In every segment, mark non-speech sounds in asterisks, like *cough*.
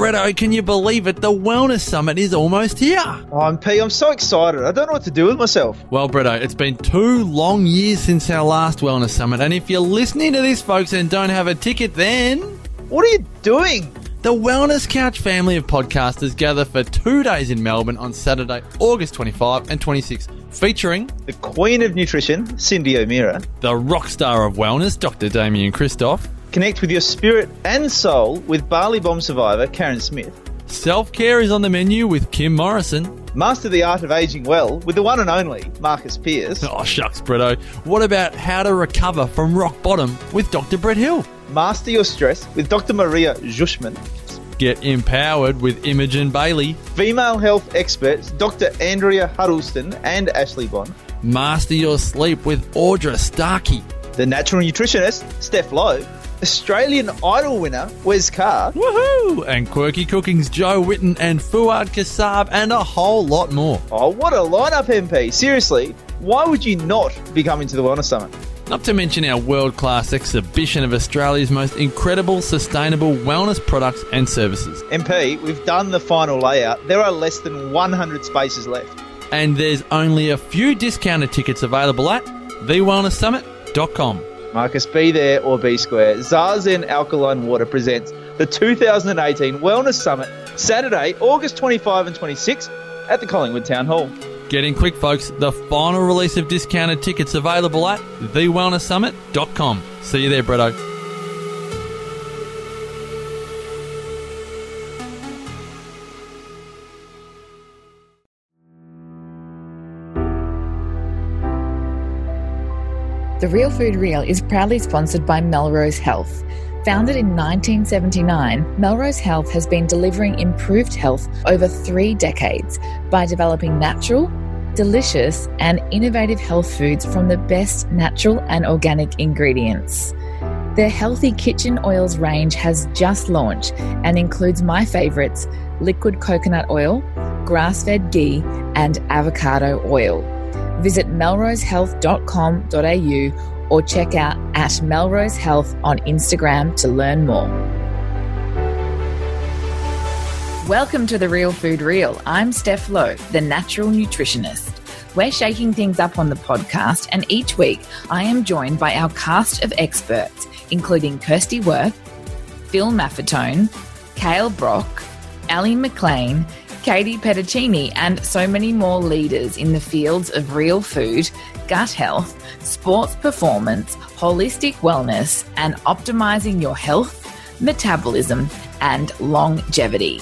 Bretto, can you believe it? The Wellness Summit is almost here. Oh, I'm P. I'm so excited. I don't know what to do with myself. Well, Bretto, it's been two long years since our last Wellness Summit, and if you're listening to this, folks, and don't have a ticket, then. What are you doing? The Wellness Couch family of podcasters gather for two days in Melbourne on Saturday, August 25 and 26, featuring The Queen of Nutrition, Cyndi O'Meara. the rock star of wellness, Dr. Damian Kristof, Connect with your spirit and soul with Bali Bomb survivor Karen Smith. self care is on the menu with Kim Morrison. Master the art of aging well with the one and only Marcus Pearce. Oh, shucks, Bretto. What about how to recover from rock bottom with Dr. Brett Hill? Master your stress with Dr. Maria Jushman. Get empowered with Imogen Bailey. Female health experts Dr. Andrea Huddleston and Ashley Bond. Master your sleep with Audra Starkey. The natural nutritionist Steph Lowe. Australian Idol winner Wes Carr. Woohoo! And Quirky Cooking's Jo Whitton and Fuad Kassab and a whole lot more. Oh, what a lineup, MP. Seriously, why would you not be coming to the Wellness Summit? Not to mention our world class exhibition of Australia's most incredible sustainable wellness products and services. MP, we've done the final layout. There are less than 100 spaces left. And there's only a few discounted tickets available at thewellnesssummit.com. Marcus, be there or be square. Zazen Alkaline Water presents the 2018 Wellness Summit, Saturday, August 25 and 26 at the Collingwood Town Hall. Get in quick, folks. The final release of discounted tickets available at thewellnesssummit.com. See you there, Bretto. The Real Food Reel is proudly sponsored by Melrose Health. Founded in 1979, Melrose Health has been delivering improved health over three decades by developing natural, delicious, and innovative health foods from the best natural and organic ingredients. Their Healthy Kitchen Oils range has just launched and includes my favorites liquid coconut oil, grass fed ghee, and avocado oil. Visit melrosehealth.com.au or check out at Melrose Health on Instagram to learn more. Welcome to the Real Food Reel. I'm Steph Lowe, the natural nutritionist. We're shaking things up on the podcast, and each week I am joined by our cast of experts, including Kirsty Wirth, Phil Maffetone, Kale Brock, Ali McLean, Katie Petticini, and so many more leaders in the fields of real food, gut health, sports performance, holistic wellness, and optimizing your health, metabolism, and longevity.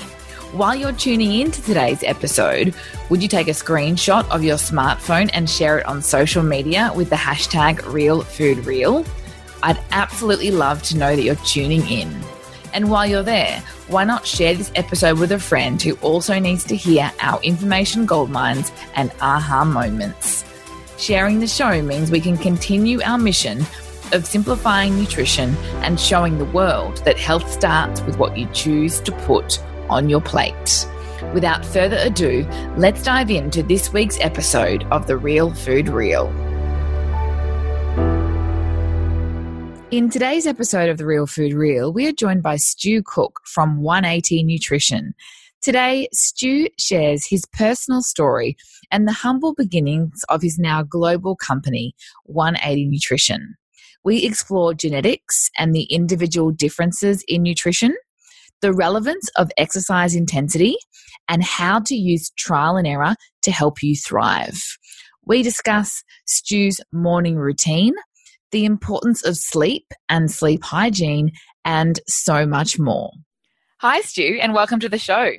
While you're tuning into today's episode, would you take a screenshot of your smartphone and share it on social media with the hashtag RealFoodReel? I'd absolutely love to know that you're tuning in. And while you're there, why not share this episode with a friend who also needs to hear our information goldmines and aha moments? Sharing the show means we can continue our mission of simplifying nutrition and showing the world that health starts with what you choose to put on your plate. Without further ado, let's dive into this week's episode of The Real Food Reel. In today's episode of The Real Food Reel, we are joined by Stu Cooke from 180 Nutrition. Today, Stu shares his personal story and the humble beginnings of his now global company, 180 Nutrition. We explore genetics and the individual differences in nutrition, the relevance of exercise intensity, and how to use trial and error to help you thrive. We discuss Stu's morning routine, the importance of sleep and sleep hygiene, and so much more. Hi, Stu, and welcome to the show.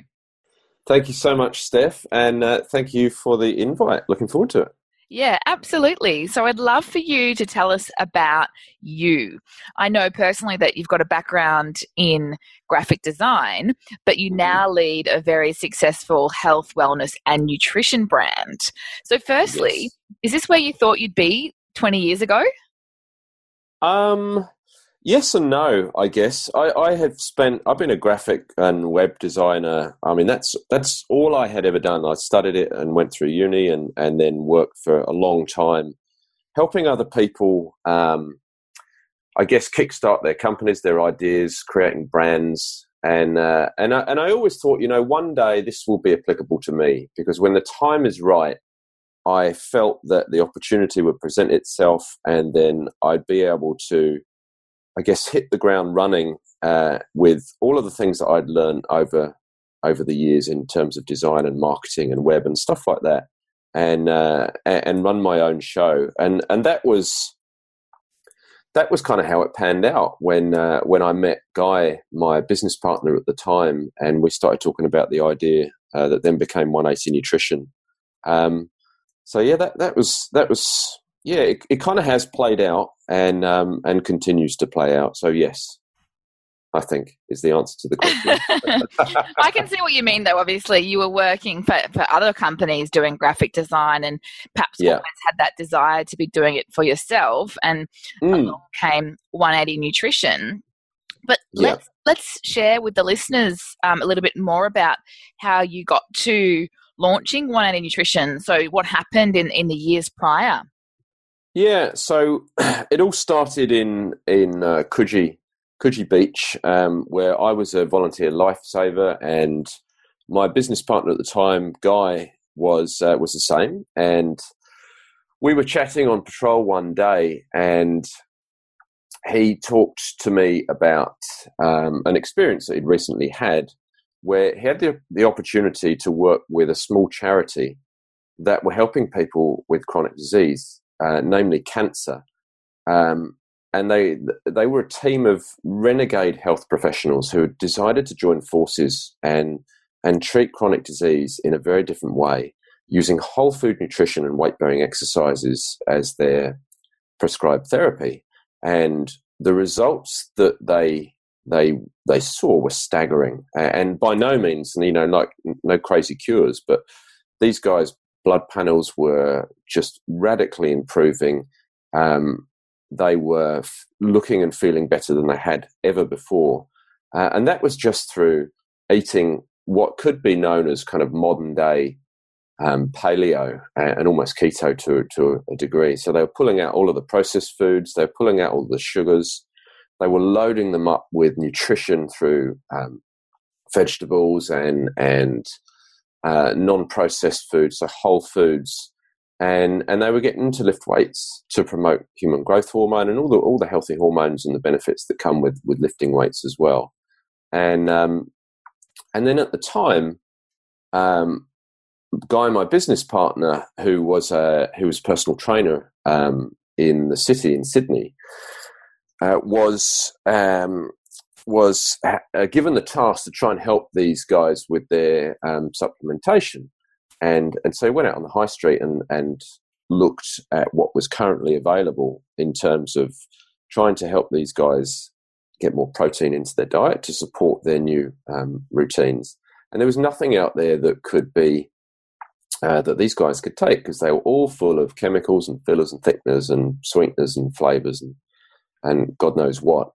Thank you so much, Steph, and uh, thank you for the invite. Looking forward to it. Yeah, absolutely. So I'd love for you to tell us about you. I know personally that you've got a background in graphic design, but you now lead a very successful health, wellness, and nutrition brand. So, firstly, Yes. is this where you thought you'd be 20 years ago? Um, yes and no, I guess. I, I have spent. I've been a graphic and web designer. I mean, that's that's all I had ever done. I studied it and went through uni, and and then worked for a long time, helping other people. Um, I guess kickstart their companies, their ideas, creating brands, and uh, and I, and I always thought, you know, one day this will be applicable to me because when the time is right, I felt that the opportunity would present itself, and then I'd be able to, I guess, hit the ground running uh, with all of the things that I'd learned over over the years in terms of design and marketing and web and stuff like that, and uh, and run my own show, and and that was that was kind of how it panned out when uh, when I met Guy, my business partner at the time, and we started talking about the idea uh, that then became 180 Nutrition. Um, so yeah, that that was that was yeah, it, it kind of has played out and um, and continues to play out. So yes, I think is the answer to the question. *laughs* I can see what you mean, though. Obviously, you were working for, for other companies doing graphic design, and perhaps yeah. always had that desire to be doing it for yourself. And mm. along came 180 Nutrition. But yeah. let's let's share with the listeners um, a little bit more about how you got to launching 180 Nutrition. So, what happened in in the years prior? Yeah, so *clears throat* it all started in in uh, Coogee Coogee Beach, um, where I was a volunteer lifesaver, and my business partner at the time, Guy, was uh, was the same. And we were chatting on patrol one day, and he talked to me about um, an experience that he'd recently had, where he had the the opportunity to work with a small charity that were helping people with chronic disease, uh, namely cancer. Um, and they they were a team of renegade health professionals who had decided to join forces and and treat chronic disease in a very different way, using whole food nutrition and weight bearing exercises as their prescribed therapy. And the results that they they they saw were staggering, and by no means, you know, like no crazy cures, but these guys' blood panels were just radically improving. Um, they were f- looking and feeling better than they had ever before. Uh, and that was just through eating what could be known as kind of modern day um, paleo and, almost keto to, to a degree. So they were pulling out all of the processed foods, they were pulling out all the sugars, they were loading them up with nutrition through um, vegetables and, and uh, non processed foods, so whole foods and and they were getting to lift weights to promote human growth hormone and all the all the healthy hormones and the benefits that come with with lifting weights as well. And um, and then at the time, um, Guy, my business partner, who was a who was personal trainer um, in the city in Sydney, uh, was um, was uh, given the task to try and help these guys with their um, supplementation and and so he went out on the high street and and looked at what was currently available in terms of trying to help these guys get more protein into their diet to support their new um, routines. And there was nothing out there that could be uh, that these guys could take because they were all full of chemicals and fillers and thickeners and sweeteners and flavors and and God knows what.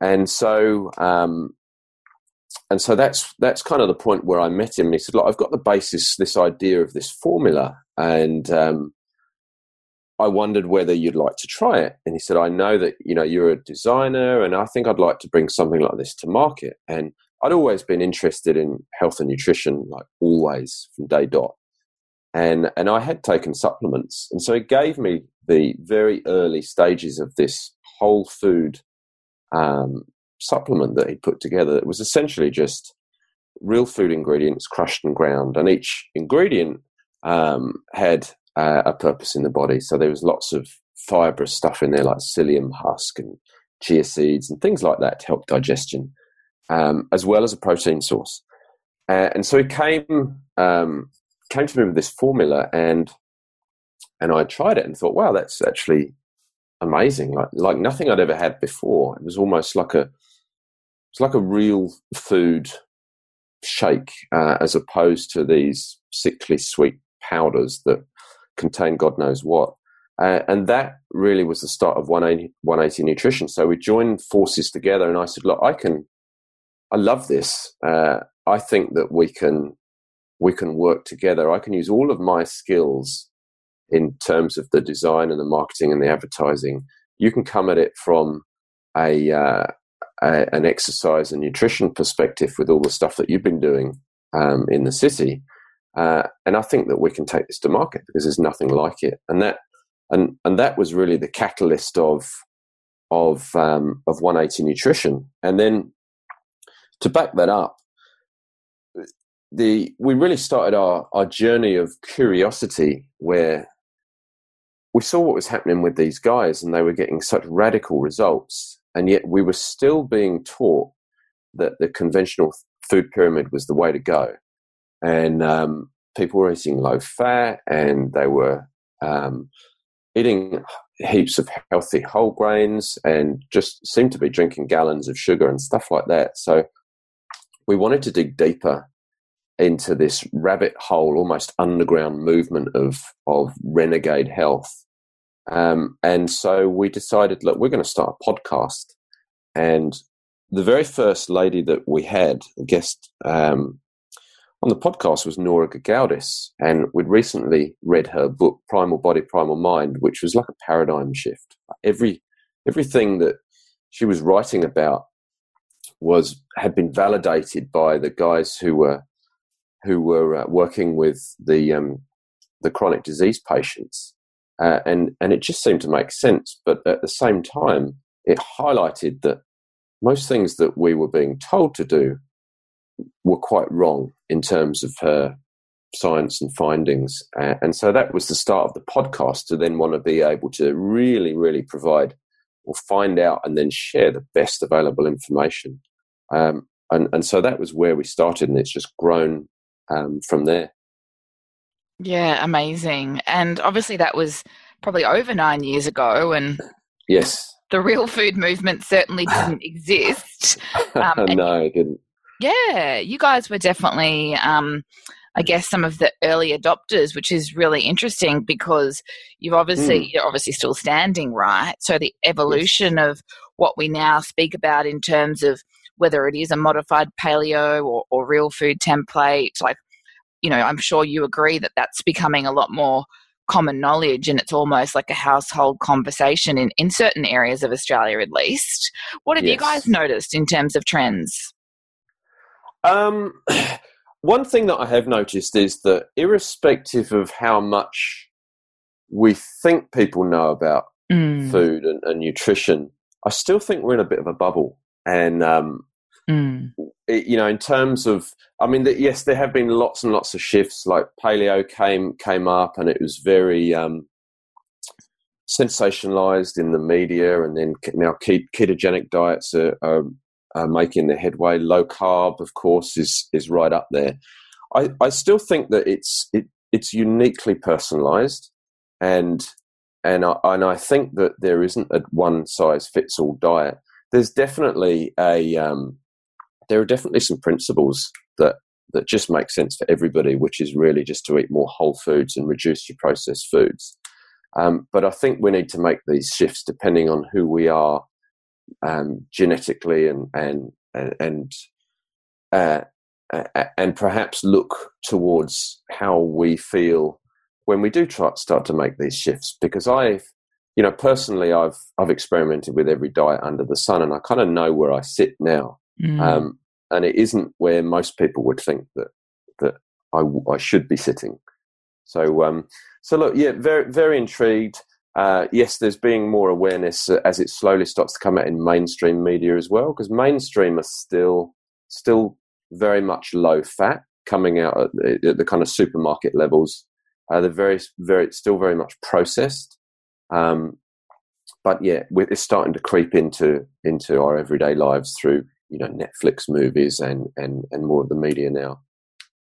And so um, and so that's that's kind of the point where I met him. He said, "Look, I've got the basis, this idea of this formula, and um, I wondered whether you'd like to try it." And he said, "I know that you know you're a designer, and I think I'd like to bring something like this to market." And I'd always been interested in health and nutrition, like always from day dot. And and I had taken supplements, and so he gave me the very early stages of this whole food um, supplement that he put together it was essentially just real food ingredients crushed and ground, and each ingredient um, had uh, a purpose in the body. So there was lots of fibrous stuff in there, like psyllium husk and chia seeds and things like that to help digestion, um, as well as a protein source. Uh, and so he came um, came to me with this formula, and and I tried it and thought, wow, that's actually amazing. Like like nothing I'd ever had before. It was almost like a it's like a real food shake uh, as opposed to these sickly sweet powders that contain God knows what. Uh, and that really was the start of 180, 180, Nutrition. So we joined forces together, and I said, "Look, I can, I love this. Uh, I think that we can, we can work together. I can use all of my skills in terms of the design and the marketing and the advertising. You can come at it from a uh, a, an exercise and nutrition perspective with all the stuff that you've been doing um, in the city. Uh, and I think that we can take this to market because there's nothing like it. And that and and that was really the catalyst of of um, of 180 Nutrition. And then to back that up, the we really started our our journey of curiosity where we saw what was happening with these guys and they were getting such radical results and yet we were still being taught that the conventional food pyramid was the way to go. And um, people were eating low fat and they were um, eating heaps of healthy whole grains and just seemed to be drinking gallons of sugar and stuff like that. So we wanted to dig deeper into this rabbit hole, almost underground movement of of renegade health. Um, and so we decided, look, we're going to start a podcast. And the very first lady that we had, a guest um, on the podcast, was Nora Gedgaudas. And we'd recently read her book, Primal Body, Primal Mind, which was like a paradigm shift. Every everything that she was writing about was had been validated by the guys who were who were uh, working with the um, the chronic disease patients, uh, and and it just seemed to make sense. But at the same time, it highlighted that most things that we were being told to do were quite wrong in terms of her science and findings. Uh, and so that was the start of the podcast to then want to be able to really, really provide or find out and then share the best available information. Um, and, and so that was where we started, and it's just grown um, from there. Yeah, amazing. And obviously, that was probably over nine years ago, and yes, the real food movement certainly *laughs* didn't exist. Um, *laughs* no, it didn't. Yeah, you guys were definitely, um, I guess, some of the early adopters, which is really interesting because you've obviously mm. you're obviously still standing, right? So the evolution yes. of what we now speak about in terms of whether it is a modified paleo or, or real food template. Like, you know, I'm sure you agree that that's becoming a lot more common knowledge and it's almost like a household conversation in, in certain areas of Australia at least. What have yes. you guys noticed in terms of trends? Um, *clears throat* one thing that I have noticed is that irrespective of how much we think people know about mm. food and, and, nutrition, I still think we're in a bit of a bubble and um, mm. you know, in terms of, I mean, the, yes, there have been lots and lots of shifts. Like paleo came came up, and it was very um, sensationalized in the media, and then now ketogenic diets are, are, are making their headway. Low carb, of course, is is right up there. I, I still think that it's it, it's uniquely personalized and and I, and I think that there isn't a one size fits all diet there's definitely a um, there are definitely some principles that that just make sense for everybody, which is really just to eat more whole foods and reduce your processed foods. Um, but I think we need to make these shifts depending on who we are um, genetically and and and uh, and perhaps look towards how we feel when we do try start to make these shifts. Because I've you know, personally, I've I've experimented with every diet under the sun, and I kind of know where I sit now. Mm. Um, and it isn't where most people would think that that I, I should be sitting. So, um, so look, yeah, very very intrigued. Uh, yes, there's being more awareness as it slowly starts to come out in mainstream media as well, because mainstream are still still very much low fat, coming out at the, at the kind of supermarket levels. Uh, they're very very still very much processed. Um, but yeah, it's starting to creep into into our everyday lives through you know Netflix movies and and and more of the media now.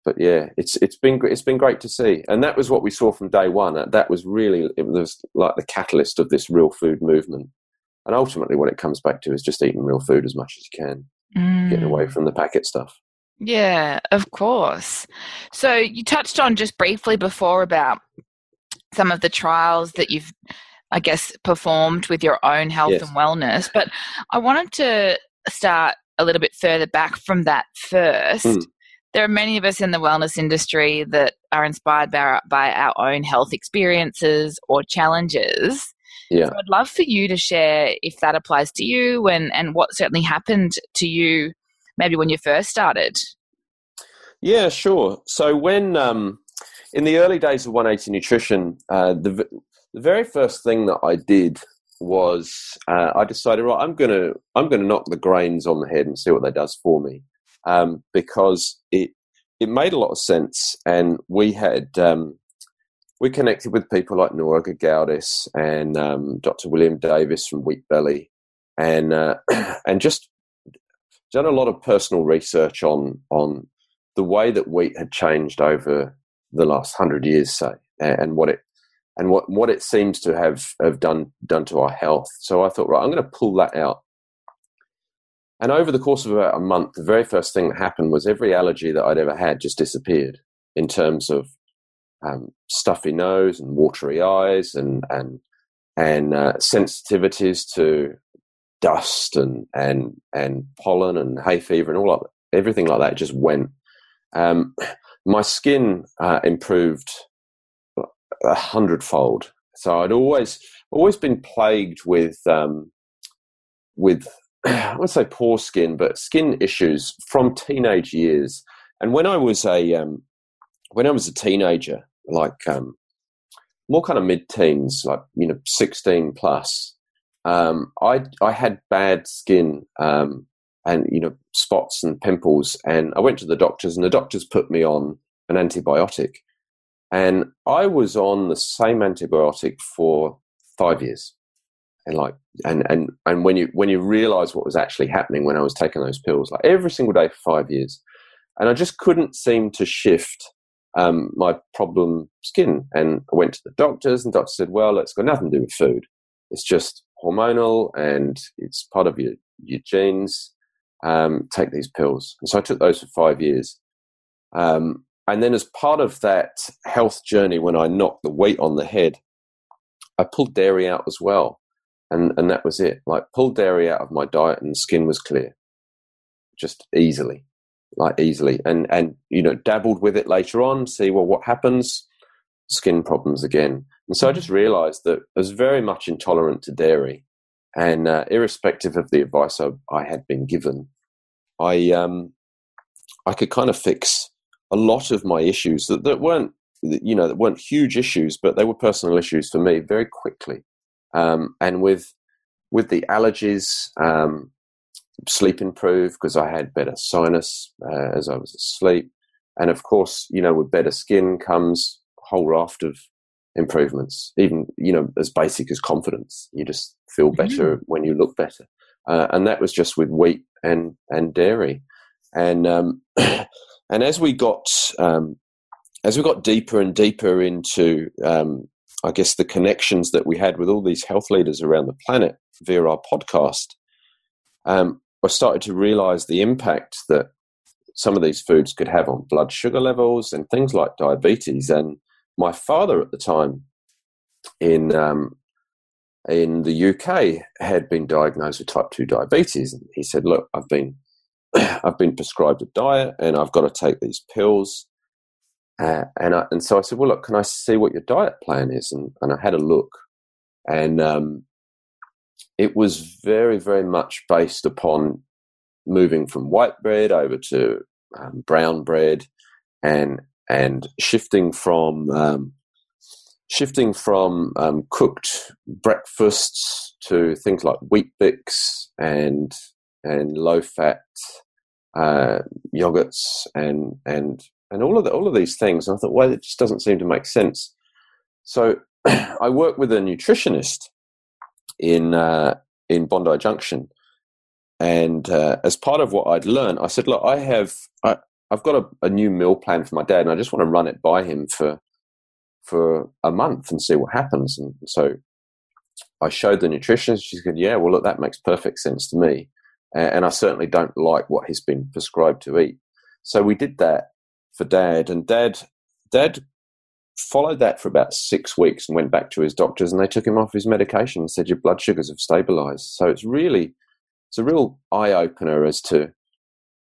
But yeah, it's it's been it's been great to see, and that was what we saw from day one. That was really it was like the catalyst of this real food movement. And ultimately, what it comes back to is just eating real food as much as you can, mm. getting away mm. from the packet stuff. Yeah, of course. So you touched on just briefly before about some of the trials that you've I guess, performed with your own health yes. and wellness. But I wanted to start a little bit further back from that first. Mm. There are many of us in the wellness industry that are inspired by our, by our own health experiences or challenges. Yeah. So I'd love for you to share if that applies to you and, and what certainly happened to you maybe when you first started. Yeah, sure. So when um, in the early days of 180 Nutrition, uh, the the very first thing that I did was uh, I decided, right, I'm gonna I'm gonna knock the grains on the head and see what that does for me, um, because it it made a lot of sense, and we had um, we connected with people like Nora Gaudis and um, Dr. William Davis from Wheat Belly, and uh, *clears throat* and just done a lot of personal research on on the way that wheat had changed over the last hundred years, say, and what it and what, what it seems to have, have done done to our health. So I thought, right, I'm going to pull that out. And over the course of about a month, the very first thing that happened was every allergy that I'd ever had just disappeared in terms of um, stuffy nose and watery eyes and and and uh, sensitivities to dust and and and pollen and hay fever and all of. Everything like that just went. Um, my skin uh, improved a hundredfold. So I'd always always been plagued with um, with *clears throat* I would say poor skin, but skin issues from teenage years. And when I was a um, when I was a teenager, like um, more kind of mid teens, like you know, sixteen plus, um, I I had bad skin um, and you know spots and pimples, and I went to the doctors, and the doctors put me on an antibiotic, and I was on the same antibiotic for five years. And like and, and and when you when you realize what was actually happening when I was taking those pills, like every single day for five years. And I just couldn't seem to shift um, my problem skin. And I went to the doctors, and the doctor said, Well, it's got nothing to do with food. It's just hormonal and it's part of your, your genes. Um, take these pills. And so I took those for five years. Um, and then, as part of that health journey, when I knocked the weight on the head, I pulled dairy out as well. And, and that was it. Like, pulled dairy out of my diet and skin was clear. Just easily, like easily. And, and, you know, dabbled with it later on, see, well, what happens? Skin problems again. And so I just realized that I was very much intolerant to dairy. And uh, irrespective of the advice I, I had been given, I, um, I could kind of fix a lot of my issues that, that weren't you know that weren't huge issues, but they were personal issues for me very quickly. Um, and with with the allergies, um, sleep improved because I had better sinus uh, as I was asleep, and of course, you know, with better skin comes a whole raft of improvements. Even you know, as basic as confidence, you just feel better mm-hmm. when you look better, uh, and that was just with wheat and and dairy, and um, *clears throat* And as we got um, as we got deeper and deeper into, um, I guess, the connections that we had with all these health leaders around the planet via our podcast, um, I started to realize the impact that some of these foods could have on blood sugar levels and things like diabetes. And my father at the time in um, in the UK had been diagnosed with type two diabetes, and he said, "Look, I've been *clears throat* I've been prescribed a diet and I've got to take these pills. Uh, and I, and so I said, well, look, can I see what your diet plan is? And, and I had a look, and um, it was very, very much based upon moving from white bread over to um, brown bread, and and shifting from um, shifting from um, cooked breakfasts to things like wheat bix and and low fat uh, yogurts and and and all of the, all of these things. And I thought, well, it just doesn't seem to make sense. So *clears throat* I work with a nutritionist in uh, in Bondi Junction, and uh, as part of what I'd learned, I said, look, I have I, have got a, a, new meal plan for my dad, and I just want to run it by him for for a month and see what happens. And so I showed the nutritionist. She said, "Yeah, well, look, that makes perfect sense to me." And I certainly don't like what he's been prescribed to eat. So we did that for Dad, and Dad, Dad followed that for about six weeks and went back to his doctors, and they took him off his medication and said your blood sugars have stabilized. So it's really, it's a real eye opener as to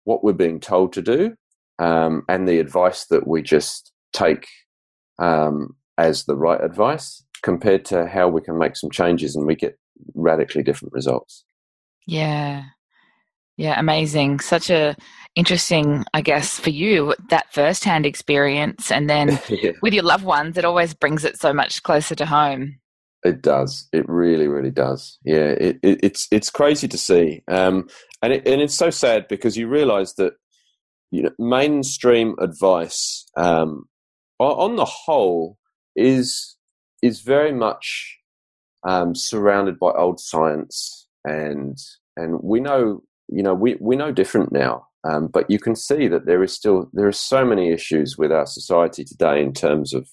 what we're being told to do, um, and the advice that we just take um, as the right advice. compared to how we can make some changes and we get radically different results. Yeah. Yeah, amazing. Such a interesting, I guess, for you that first-hand experience, and then *laughs* yeah. with your loved ones, it always brings it so much closer to home. It does. It really, really does. Yeah, it, it, it's it's crazy to see, um, and it, and it's so sad because you realise that you know mainstream advice, um, on the whole, is is very much um, surrounded by old science, and and we know you know, we, we know different now, um, but you can see that there is still there are so many issues with our society today in terms of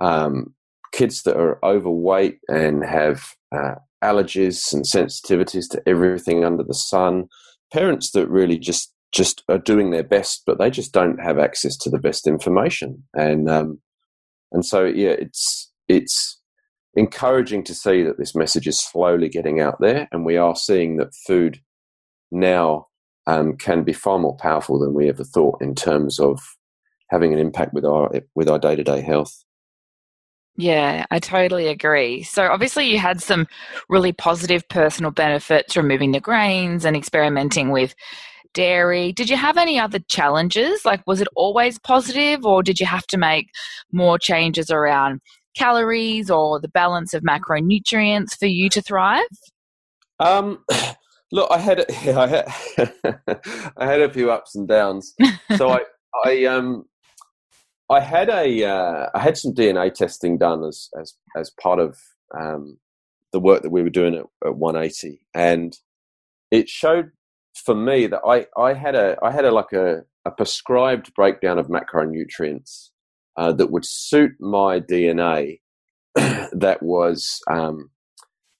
um, kids that are overweight and have uh, allergies and sensitivities to everything under the sun. Parents that really just just are doing their best, but they just don't have access to the best information, and um, and so yeah, it's it's encouraging to see that this message is slowly getting out there, and we are seeing that food now um, can be far more powerful than we ever thought in terms of having an impact with our with our day to day health. Yeah, I totally agree. So obviously you had some really positive personal benefits removing the grains and experimenting with dairy. Did you have any other challenges? Like was it always positive or did you have to make more changes around calories or the balance of macronutrients for you to thrive? Um Look, I had *laughs* yeah, I had *laughs* I had a few ups and downs. So I *laughs* I um I had a uh, I had some DNA testing done as as as part of um, the work that we were doing at, at 180, and it showed for me that I I had a I had a like a, a prescribed breakdown of macronutrients uh, that would suit my DNA *clears throat* that was um,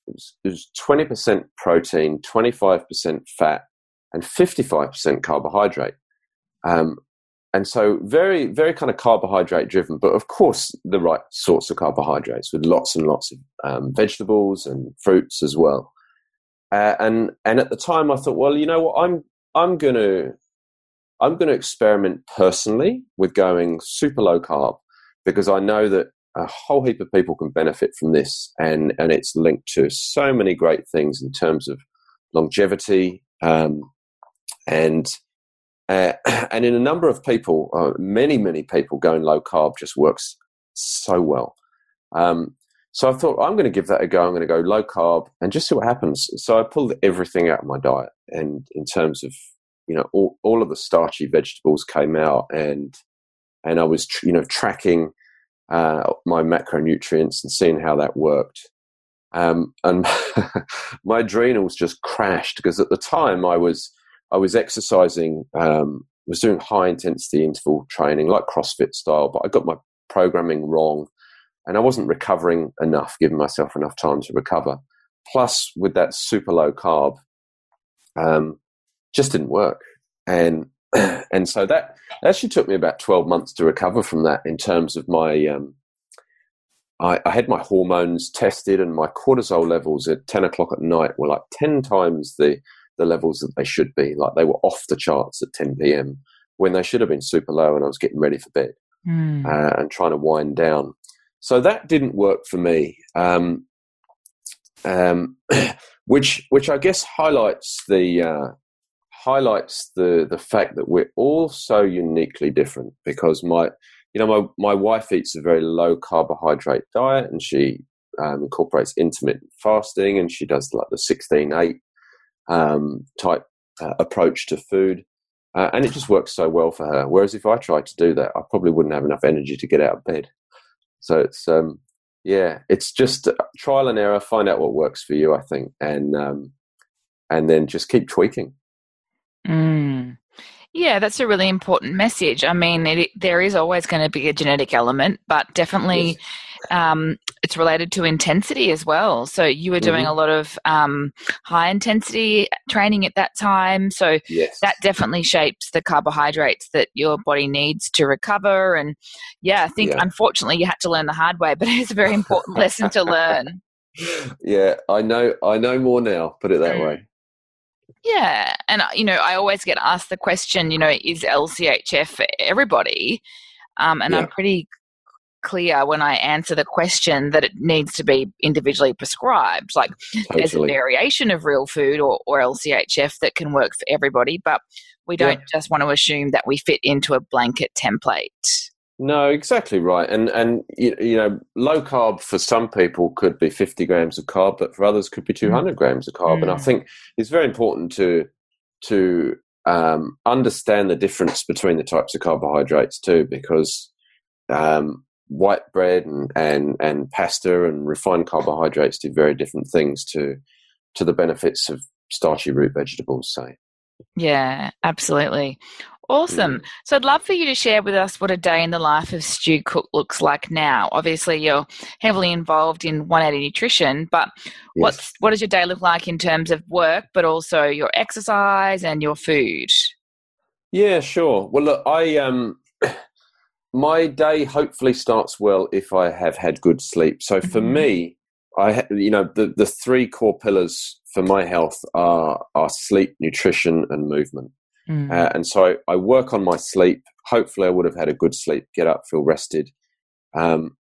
it was, 20% protein, 25% fat, and 55% carbohydrate. Um, and so very, very kind of carbohydrate driven, but of course the right sorts of carbohydrates with lots and lots of um, vegetables and fruits as well. Uh, and and at the time I thought, well, you know what, I'm I'm gonna I'm gonna experiment personally with going super low carb because I know that a whole heap of people can benefit from this, and and it's linked to so many great things in terms of longevity, um, and uh, *clears throat* and in a number of people, uh, many many people going low carb just works so well. Um, so I thought I'm going to give that a go. I'm going to go low carb and just see what happens. So I pulled everything out of my diet, and in terms of you know all, all of the starchy vegetables came out, and and I was you know tracking uh, my macronutrients and seeing how that worked. Um, and *laughs* my adrenals just crashed because at the time I was I was exercising, um, was doing high intensity interval training like CrossFit style, but I got my programming wrong, and I wasn't recovering enough, giving myself enough time to recover. Plus, with that super low carb, um, just didn't work, and *clears throat* and so that actually took me about 12 months to recover from that in terms of my um, I, I, had my hormones tested and my cortisol levels at 10 o'clock at night were like 10 times the the levels that they should be like they were off the charts at 10 p.m when they should have been super low and i was getting ready for bed mm. uh, and trying to wind down so that didn't work for me um, um, *clears throat* which which i guess highlights the uh, highlights the the fact that we're all so uniquely different because my you know my my wife eats a very low carbohydrate diet and she um, incorporates intermittent fasting and she does like the 16 8 um, type uh, approach to food uh, and it just works so well for her. Whereas if i tried to do that i probably wouldn't have enough energy to get out of bed. So it's um yeah it's just trial and error find out what works for you i think and um and then just keep tweaking Mm. Yeah, that's a really important message. I mean, it, there is always going to be a genetic element, but definitely yes. um, it's related to intensity as well. So you were doing mm-hmm. a lot of um, high intensity training at that time. So yes. that definitely shapes the carbohydrates that your body needs to recover. And yeah, I think yeah. unfortunately you had to learn the hard way, *laughs* but it's a very important lesson to *laughs* learn. Yeah, I know. I know more now. Put it that mm. way. Yeah, and uh, you know, I always get asked the question, you know, is LCHF for everybody? Um, and yeah. I'm pretty clear when I answer the question that it needs to be individually prescribed. Like totally. there's a variation of real food or, or LCHF that can work for everybody, but we don't yeah. just want to assume that we fit into a blanket template. No, exactly right. And and you, you know, low carb for some people could be 50 grams of carb, but for others could be 200 mm. grams of carb. Mm. And I mm. think it's very important to to um, understand the difference between the types of carbohydrates too, because um, white bread and, and and pasta and refined carbohydrates do very different things to to the benefits of starchy root vegetables. Say. Yeah, absolutely. Awesome. Mm. So I'd love for you to share with us what a day in the life of Stu Cooke looks like now. Obviously, you're heavily involved in 180 Nutrition, but yes. what's what does your day look like in terms of work, but also your exercise and your food? Yeah, sure. Well, look, I um, *coughs* my day hopefully starts well if I have had good sleep. So for mm-hmm. me, I you know the the three core pillars for my health are are sleep, nutrition, and movement. Mm. Uh, and so I, I, work on my sleep. Hopefully, I would have had a good sleep, get up, feel rested. Um,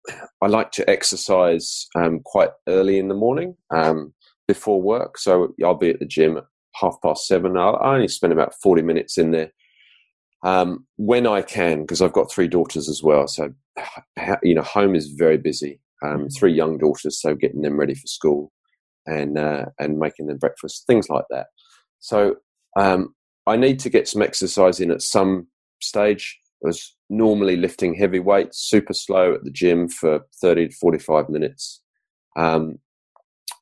I like to exercise um, quite early in the morning um, before work. So I'll be at the gym at half past seven. I'll, I only spend about 40 minutes in there um, when I can, because I've got three daughters as well. So, you know, home is very busy. Um, mm. three young daughters, so getting them ready for school and uh, and making them breakfast, things like that. So um, I need to get some exercise in at some stage. I was normally lifting heavy weights, super slow at the gym for 30 to 45 minutes. Um,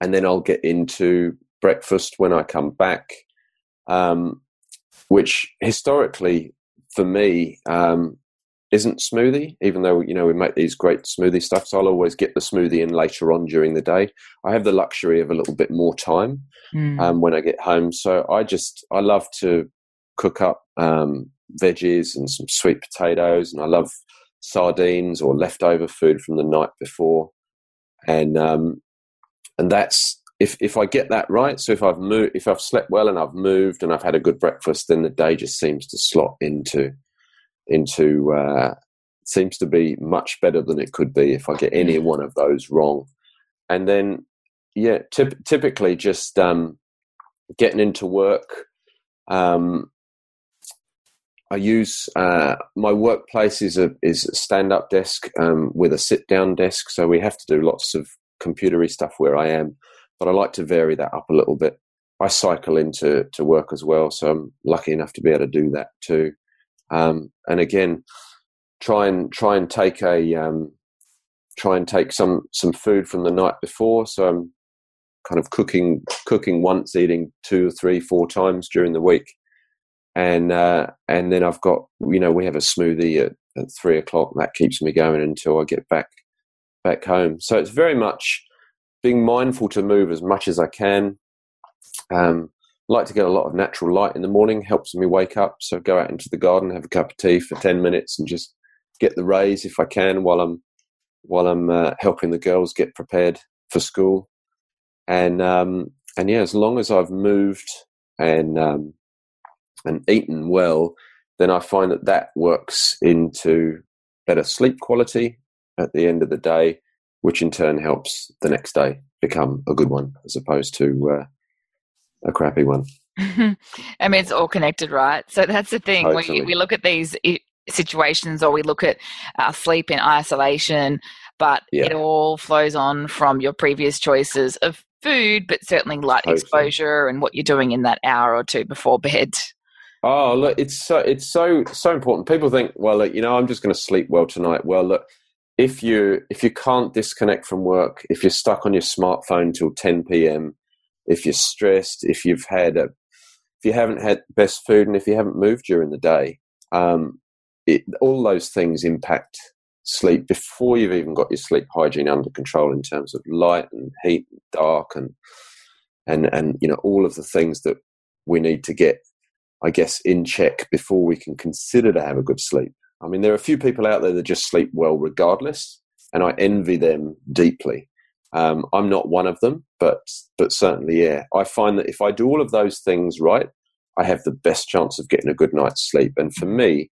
and then I'll get into breakfast when I come back, um, which historically for me um, isn't smoothie, even though you know we make these great smoothie stuffs. I'll always get the smoothie in later on during the day. I have the luxury of a little bit more time mm. um, when I get home, so I just I love to cook up um, veggies and some sweet potatoes, and I love sardines or leftover food from the night before, and um, and that's if if I get that right. So if I've moved, if I've slept well and I've moved and I've had a good breakfast, then the day just seems to slot into into uh, seems to be much better than it could be if I get any one of those wrong, and then yeah, typ- typically just um, getting into work. Um, I use uh, my workplace is a is a stand up desk um, with a sit down desk, so we have to do lots of computery stuff where I am. But I like to vary that up a little bit. I cycle into to work as well, so I'm lucky enough to be able to do that too. Um, and again, try and try and take a um, try and take some some food from the night before. So I'm kind of cooking cooking once, eating two, three, four times during the week and uh, and then I've got you know we have a smoothie at, at three o'clock. That keeps me going until I get back back home. So it's very much being mindful to move as much as I can. Um, like to get a lot of natural light in the morning. Helps me wake up. So go out into the garden, have a cup of tea for ten minutes, and just get the rays if I can while I'm while I'm uh, helping the girls get prepared for school. And um, and yeah, as long as I've moved and um, and eaten well, then I find that that works into better sleep quality at the end of the day, which in turn helps the next day become a good one as opposed to uh, a crappy one. *laughs* I mean, it's all connected, right? So that's the thing. Totally. We, we look at these situations or we look at uh, sleep in isolation, but yeah. it all flows on from your previous choices of food, but certainly light totally. exposure and what you're doing in that hour or two before bed. Oh, look, it's so it's so so important. People think, well, look, you know, I'm just going to sleep well tonight. Well, look, if you if you can't disconnect from work, if you're stuck on your smartphone till 10 p.m., if you're stressed, if you've had a if you haven't had best food, and if you haven't moved during the day, um, it, all those things impact sleep before you've even got your sleep hygiene under control in terms of light and heat, and dark, and and and you know all of the things that we need to get I guess, in check before we can consider to have a good sleep. I mean, there are a few people out there that just sleep well regardless, and I envy them deeply. Um, I'm not one of them, but but certainly, yeah, I find that if I do all of those things right, I have the best chance of getting a good night's sleep. And for me,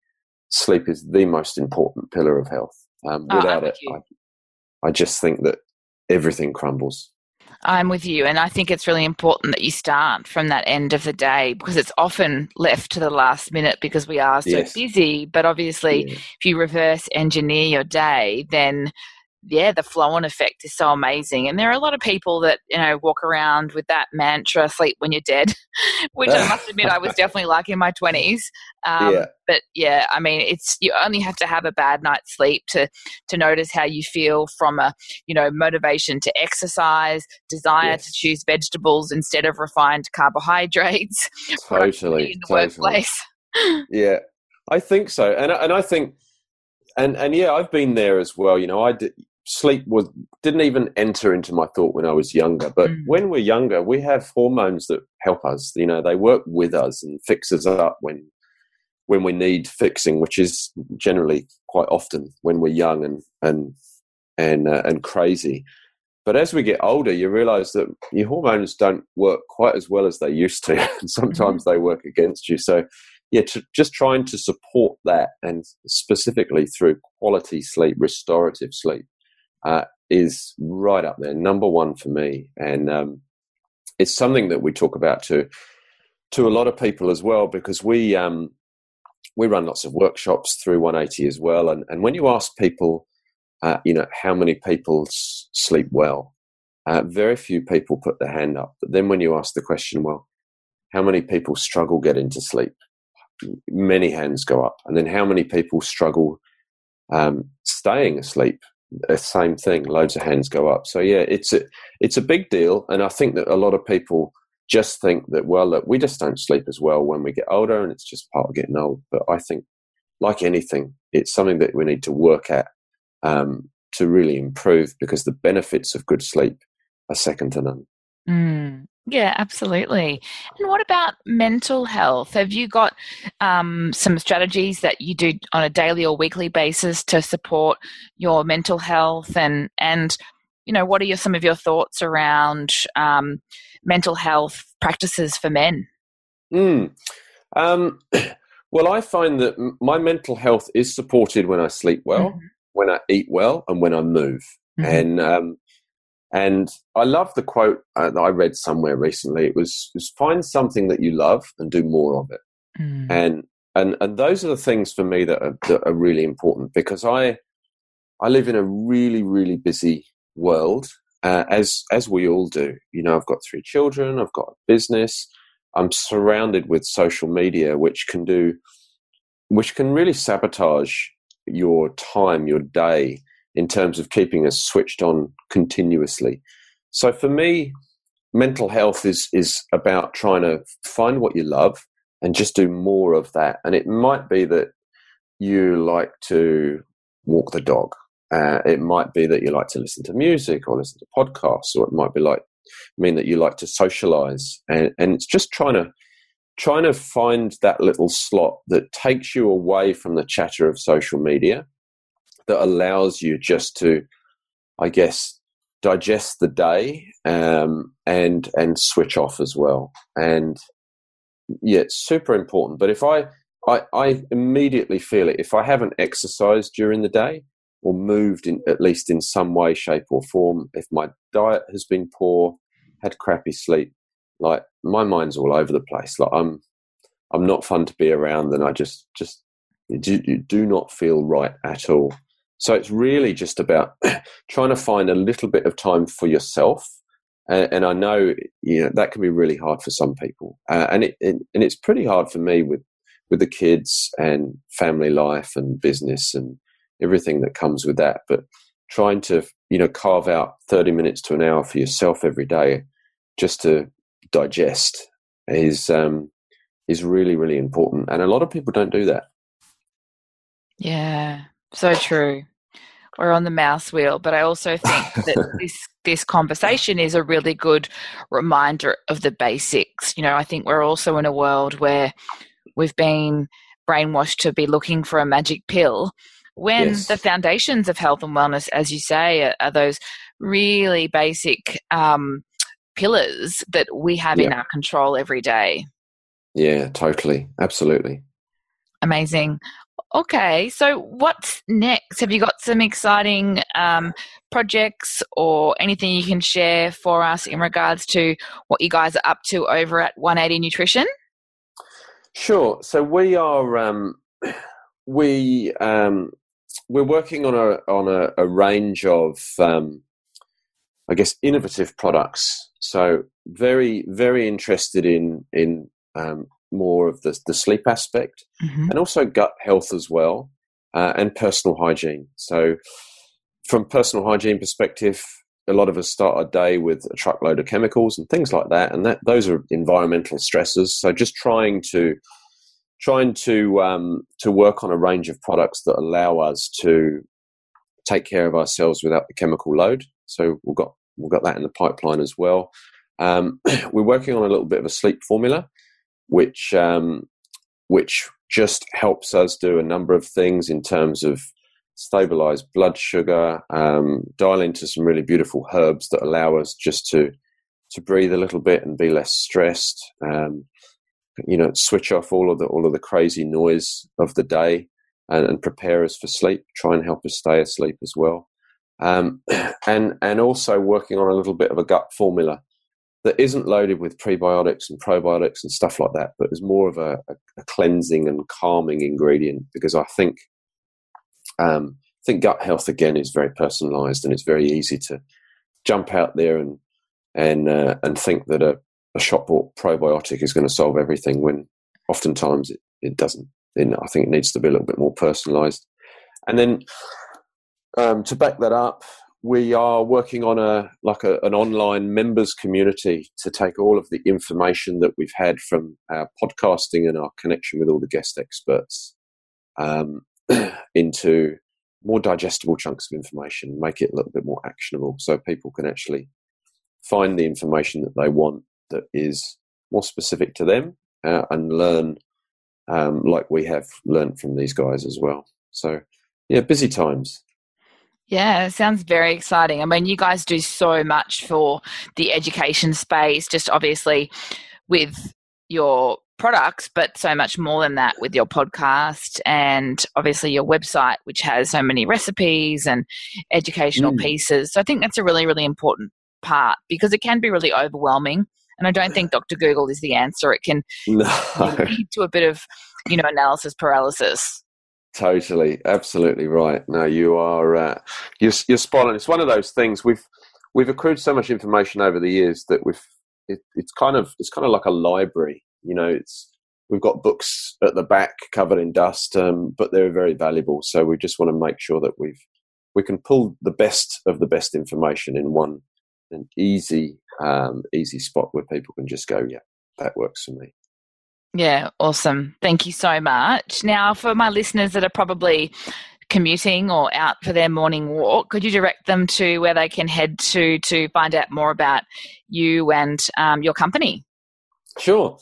sleep is the most important pillar of health. Um, Oh, without with it. I, I just think that everything crumbles. I'm with you. And I think it's really important that you start from that end of the day because it's often left to the last minute because we are so Yes. busy. But obviously, Yeah. if you reverse engineer your day, then yeah, the flow on effect is so amazing. And there are a lot of people that, you know, walk around with that mantra, sleep when you're dead, *laughs* which I must admit I was *laughs* definitely like in my 20s. Um, Yeah. But yeah, I mean, it's, you only have to have a bad night's sleep to, to notice how you feel from a, you know, motivation to exercise, desire Yes. to choose vegetables instead of refined carbohydrates, *laughs* Totally, in the totally. workplace. Yeah, I think so, and and I think, and and yeah, I've been there as well. You know, I did, sleep was didn't even enter into my thought when I was younger. But Mm. when we're younger, we have hormones that help us. You know, they work with us and fix us up when when we need fixing, which is generally quite often when we're young and and and uh, and crazy. But as we get older, you realise that your hormones don't work quite as well as they used to, *laughs* and sometimes they work against you. So, yeah, to, just trying to support that, and specifically through quality sleep, restorative sleep, uh, is right up there, number one for me. And um, it's something that we talk about to to a lot of people as well, because we um, we run lots of workshops through 180 as well. And, and when you ask people, uh, you know, how many people s- sleep well, uh, very few people put their hand up. But then when you ask the question, well, how many people struggle getting to sleep? Many hands go up. And then how many people struggle um, staying asleep? Same thing. Loads of hands go up. So yeah, it's a it's a big deal, and I think that a lot of people just think that well, look, we just don't sleep as well when we get older, and it's just part of getting old. But I think, like anything, it's something that we need to work at um, to really improve because the benefits of good sleep are second to none. Mm, yeah, absolutely. And what about mental health? Have you got um, some strategies that you do on a daily or weekly basis to support your mental health? And and you know, what are your, some of your thoughts around um, mental health practices for men? Mm. Um, *clears throat* well, I find that my mental health is supported when I sleep well, Mhm. when I eat well, and when I move. Mhm. And um, and I love the quote uh, that I read somewhere recently. It was, was find something that you love and do more of it. Mm. And and and those are the things for me that are, that are really important because I I live in a really really busy world uh, as as we all do. You know, I've got three children, I've got a business, I'm surrounded with social media, which can do, which can really sabotage your time, your day, in terms of keeping us switched on continuously. So for me, mental health is is about trying to find what you love and just do more of that. And it might be that you like to walk the dog. Uh, it might be that you like to listen to music or listen to podcasts, or it might be like mean that you like to socialize. And, and it's just trying to trying to find that little slot that takes you away from the chatter of social media, that allows you just to, I guess, digest the day um, and and switch off as well. And yeah, it's super important. But if I, I I immediately feel it if I haven't exercised during the day or moved in at least in some way, shape, or form, if my diet has been poor, had crappy sleep, like my mind's all over the place. Like I'm I'm not fun to be around, and I just just you do, you do not feel right at all. So it's really just about *clears throat* trying to find a little bit of time for yourself. And, and I know you know that can be really hard for some people, uh, and it, it and it's pretty hard for me with with the kids and family life and business and everything that comes with that. But trying to you know carve out thirty minutes to an hour for yourself every day just to digest is um, is really really important, and a lot of people don't do that. Yeah, so true. We're on the mouse wheel, but I also think *laughs* that this this conversation is a really good reminder of the basics. You know, I think we're also in a world where we've been brainwashed to be looking for a magic pill when Yes. the foundations of health and wellness, as you say, are, are those really basic um, pillars that we have in our control every day. Yeah, totally, absolutely. Amazing. Okay, so what's next? Have you got some exciting um, projects or anything you can share for us in regards to what you guys are up to over at 180 Nutrition? Sure. So we are um, *clears throat* we um, we're working on a on a, a range of um, I guess innovative products. So very very interested in in um, more of the the sleep aspect Mm-hmm. and also gut health as well uh, and personal hygiene. So from personal hygiene perspective, a lot of us start our day with a truckload of chemicals and things like that, and that those are environmental stresses. So just trying to trying to um, to work on a range of products that allow us to take care of ourselves without the chemical load. So we've got we've got that in the pipeline as well. Um, *clears throat* we're working on a little bit of a sleep formula, which um, which just helps us do a number of things in terms of stabilize blood sugar, um, dial into some really beautiful herbs that allow us just to to breathe a little bit and be less stressed. Um, you know, switch off all of the all of the crazy noise of the day and, and prepare us for sleep. Try and help us stay asleep as well. Um, *clears throat* and and also working on a little bit of a gut formula that isn't loaded with prebiotics and probiotics and stuff like that, but is more of a, a, a cleansing and calming ingredient because I think um, I think gut health again is very personalised and it's very easy to jump out there and and uh, and think that a, a shop bought probiotic is going to solve everything when oftentimes it, it doesn't. Then I think it needs to be a little bit more personalised. And then um, to back that up, we are working on a like a, an online members community to take all of the information that we've had from our podcasting and our connection with all the guest experts um, *clears throat* into more digestible chunks of information, make it a little bit more actionable, so people can actually find the information that they want that is more specific to them uh, and learn um, like we have learned from these guys as well. So yeah, busy times. Yeah, it sounds very exciting. I mean, you guys do so much for the education space, just obviously with your products, but so much more than that with your podcast and obviously your website, which has so many recipes and educational Mm. pieces. So I think that's a really, really important part because it can be really overwhelming. And I don't think Dr. Google is the answer. It can *laughs* No. lead to a bit of, you know, analysis paralysis. Totally, absolutely right. No, you are uh, you're you're spot on. It's one of those things we've we've accrued so much information over the years that we've it, it's kind of it's kind of like a library. You know, it's we've got books at the back covered in dust, um, but they're very valuable. So we just want to make sure that we've we can pull the best of the best information in one an easy um, easy spot where people can just go, yeah, that works for me. Yeah, awesome. Thank you so much. Now, for my listeners that are probably commuting or out for their morning walk, could you direct them to where they can head to to find out more about you and um, your company? Sure.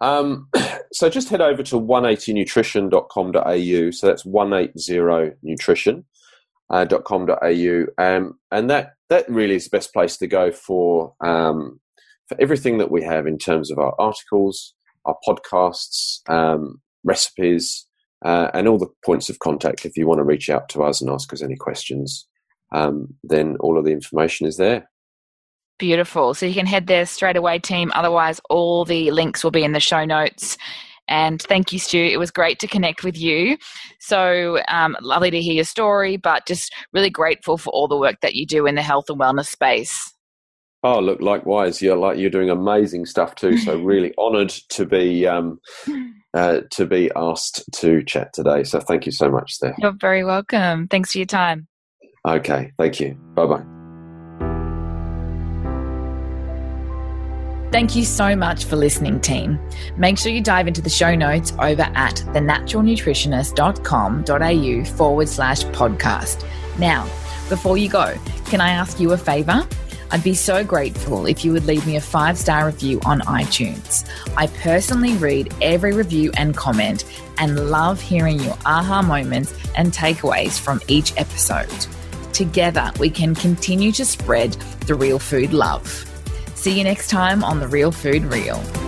Um, *clears throat* so just head over to 180nutrition.com.au. So that's 180nutrition.com.au. Um, and that, that really is the best place to go for, um, for everything that we have in terms of our articles, our podcasts, um, recipes, uh, and all the points of contact. If you want to reach out to us and ask us any questions, um, then all of the information is there. Beautiful. So you can head there straight away, team. Otherwise, all the links will be in the show notes. And thank you, Stu. It was great to connect with you. So um, lovely to hear your story, but just really grateful for all the work that you do in the health and wellness space. Oh, look, likewise, you're like you're doing amazing stuff too. So *laughs* really honoured to be um, *laughs* uh, to be asked to chat today. So thank you so much, Steph. You're very welcome. Thanks for your time. Okay, thank you. Bye bye. Thank you so much for listening, team. Make sure you dive into the show notes over at thenaturalnutritionist.com.au forward slash podcast. Now, before you go, can I ask you a favor? I'd be so grateful if you would leave me a five star review on iTunes. I personally read every review and comment and love hearing your aha moments and takeaways from each episode. Together, we can continue to spread the real food love. See you next time on The Real Food Reel.